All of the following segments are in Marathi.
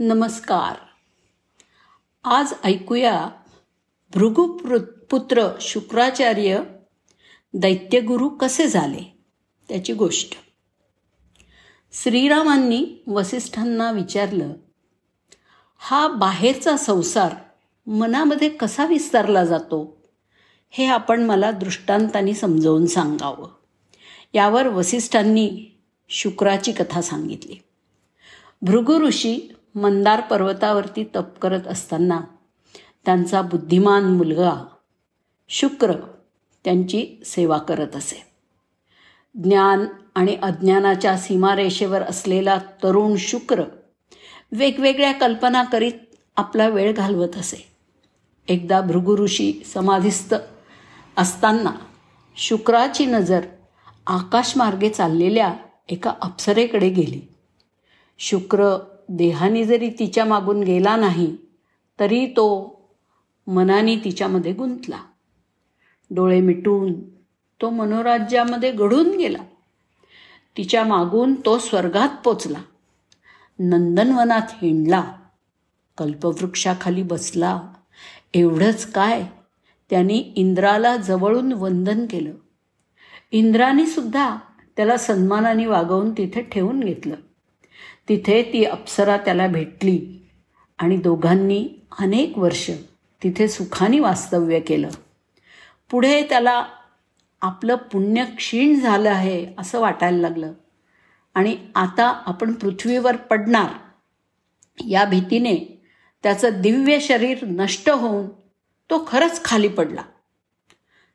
नमस्कार. आज ऐकूया भृगुपुत्र शुक्राचार्य दैत्यगुरु कसे झाले? त्याची गोष्ट. श्रीरामांनी वसिष्ठांना विचारलं हा बाहेरचा संसार मनामध्ये कसा विस्तारला जातो? हे आपण मला दृष्टांताने समजावून सांगावं. यावर वसिष्ठांनी शुक्राची कथा सांगितली. भृगु ऋषी मंदार पर्वतावरती तप करत असताना त्यांचा बुद्धिमान मुलगा शुक्र त्यांची सेवा करत असे. ज्ञान आणि अज्ञानाच्या सीमारेषेवर असलेला तरुण शुक्र वेगवेगळ्या कल्पना करीत आपला वेळ घालवत असे. एकदा भृगुऋषी समाधिस्थ असताना शुक्राची नजर आकाशमार्गे चाललेल्या एका अप्सरेकडे गेली. शुक्र देहाने जरी तिच्या मागून गेला नाही तरी तो मनाने तिच्यामध्ये गुंतला. डोळे मिटून तो मनोराज्यामध्ये घडून गेला. तिच्या मागून तो स्वर्गात पोचला. नंदनवनात हिंडला. कल्पवृक्षाखाली बसला. एवढंच काय? त्यांनी इंद्राला जवळून वंदन केलं. इंद्राने सुद्धा त्याला सन्मानाने वागवून तिथे ठेवून घेतलं. तिथे ती अप्सरा त्याला भेटली आणि दोघांनी अनेक वर्ष तिथे सुखाने वास्तव्य केलं. पुढे त्याला आपलं पुण्य क्षीण झालं आहे असं वाटायला लागलं. आणि आता आपण पृथ्वीवर पडणार. या भीतीने त्याचं दिव्य शरीर नष्ट होऊन तो खरंच खाली पडला.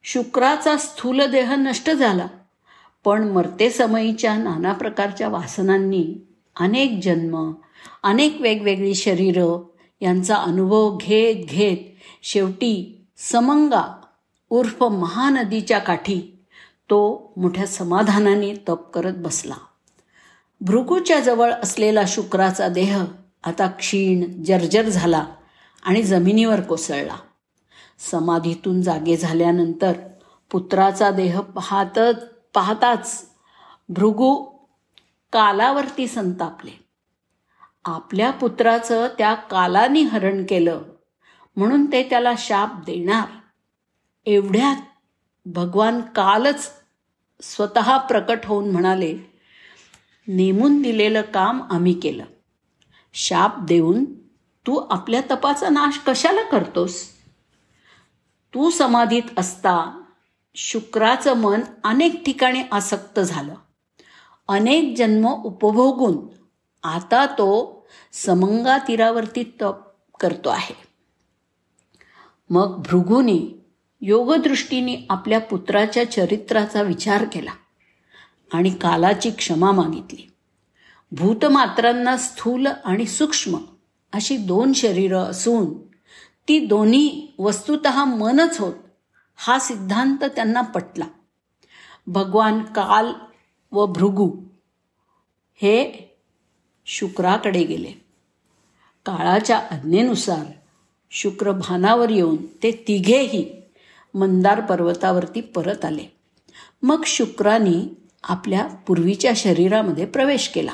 शुक्राचा स्थूल देह नष्ट झाला. पण मरते समयीच्या नाना प्रकारच्या वासनांनी अनेक जन्म अनेक वेगवेगळी शरीरं यांचा अनुभव घेत घेत शेवटी समंगा उर्फ महानदीच्या काठी तो मोठ्या समाधानाने तप करत बसला. भृगूच्या जवळ असलेला शुक्राचा देह आता क्षीण जर्जर झाला आणि जमिनीवर कोसळला. समाधीतून जागे झाल्यानंतर पुत्राचा देह पाहतच पाहताच भृगू कालावरती संतापले. आपल्या पुत्राचं त्या कालानी हरण केलं म्हणून ते त्याला शाप देणार. एवढ्यात भगवान कालच स्वतः प्रकट होऊन म्हणाले नेमून दिलेलं काम आम्ही केलं. शाप देऊन तू आपल्या तपाचा नाश कशाला करतोस? तू समाधीत असता शुक्राचं मन अनेक ठिकाणी आसक्त झालं. अनेक जन्म उपभोगून आता तो समंगा तीरावरती तप करतो आहे. मग भृगूने योगदृष्टीने आपल्या पुत्राच्या चरित्राचा विचार केला आणि कालाची क्षमा मागितली. भूतमात्रांना स्थूल आणि सूक्ष्म अशी दोन शरीरं असून ती दोन्ही वस्तुत मनच होत हा सिद्धांत त्यांना पटला. भगवान काल व भृगू हे शुक्राकडे गेले. काळाच्या आज्ञेनुसार शुक्र भानावर येऊन ते तिघेही मंदार पर्वतावरती परत आले. मग शुक्राने आपल्या पूर्वीच्या शरीरामध्ये प्रवेश केला.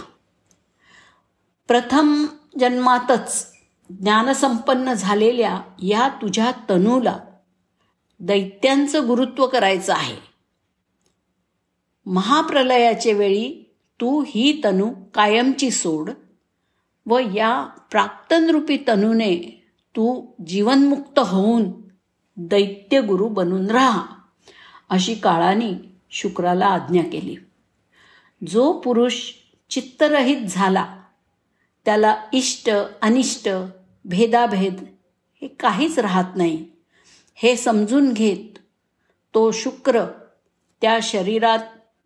प्रथम जन्मातच ज्ञानसंपन्न झालेल्या या तुझ्या तनूला दैत्यांचं गुरुत्व करायचं आहे. महाप्रलयाचे वेळी तू ही तनू कायमची सोड व या प्राक्तनरूपी तनूने तू जीवनमुक्त होऊन दैत्यगुरु बनून राहा अशी काळाने शुक्राला आज्ञा केली. जो पुरुष चित्तरहित झाला त्याला इष्ट अनिष्ट भेदाभेद हे काहीच राहत नाही. हे समजून घेत तो शुक्र त्या शरीरात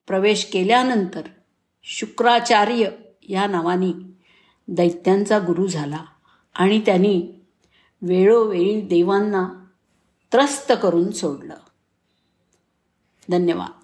प्रवेश केल्यानंतर शुक्राचार्य या नावाने दैत्यांचा गुरु झाला आणि त्यांनी वेळोवेळी देवांना त्रस्त करून सोडलं. धन्यवाद.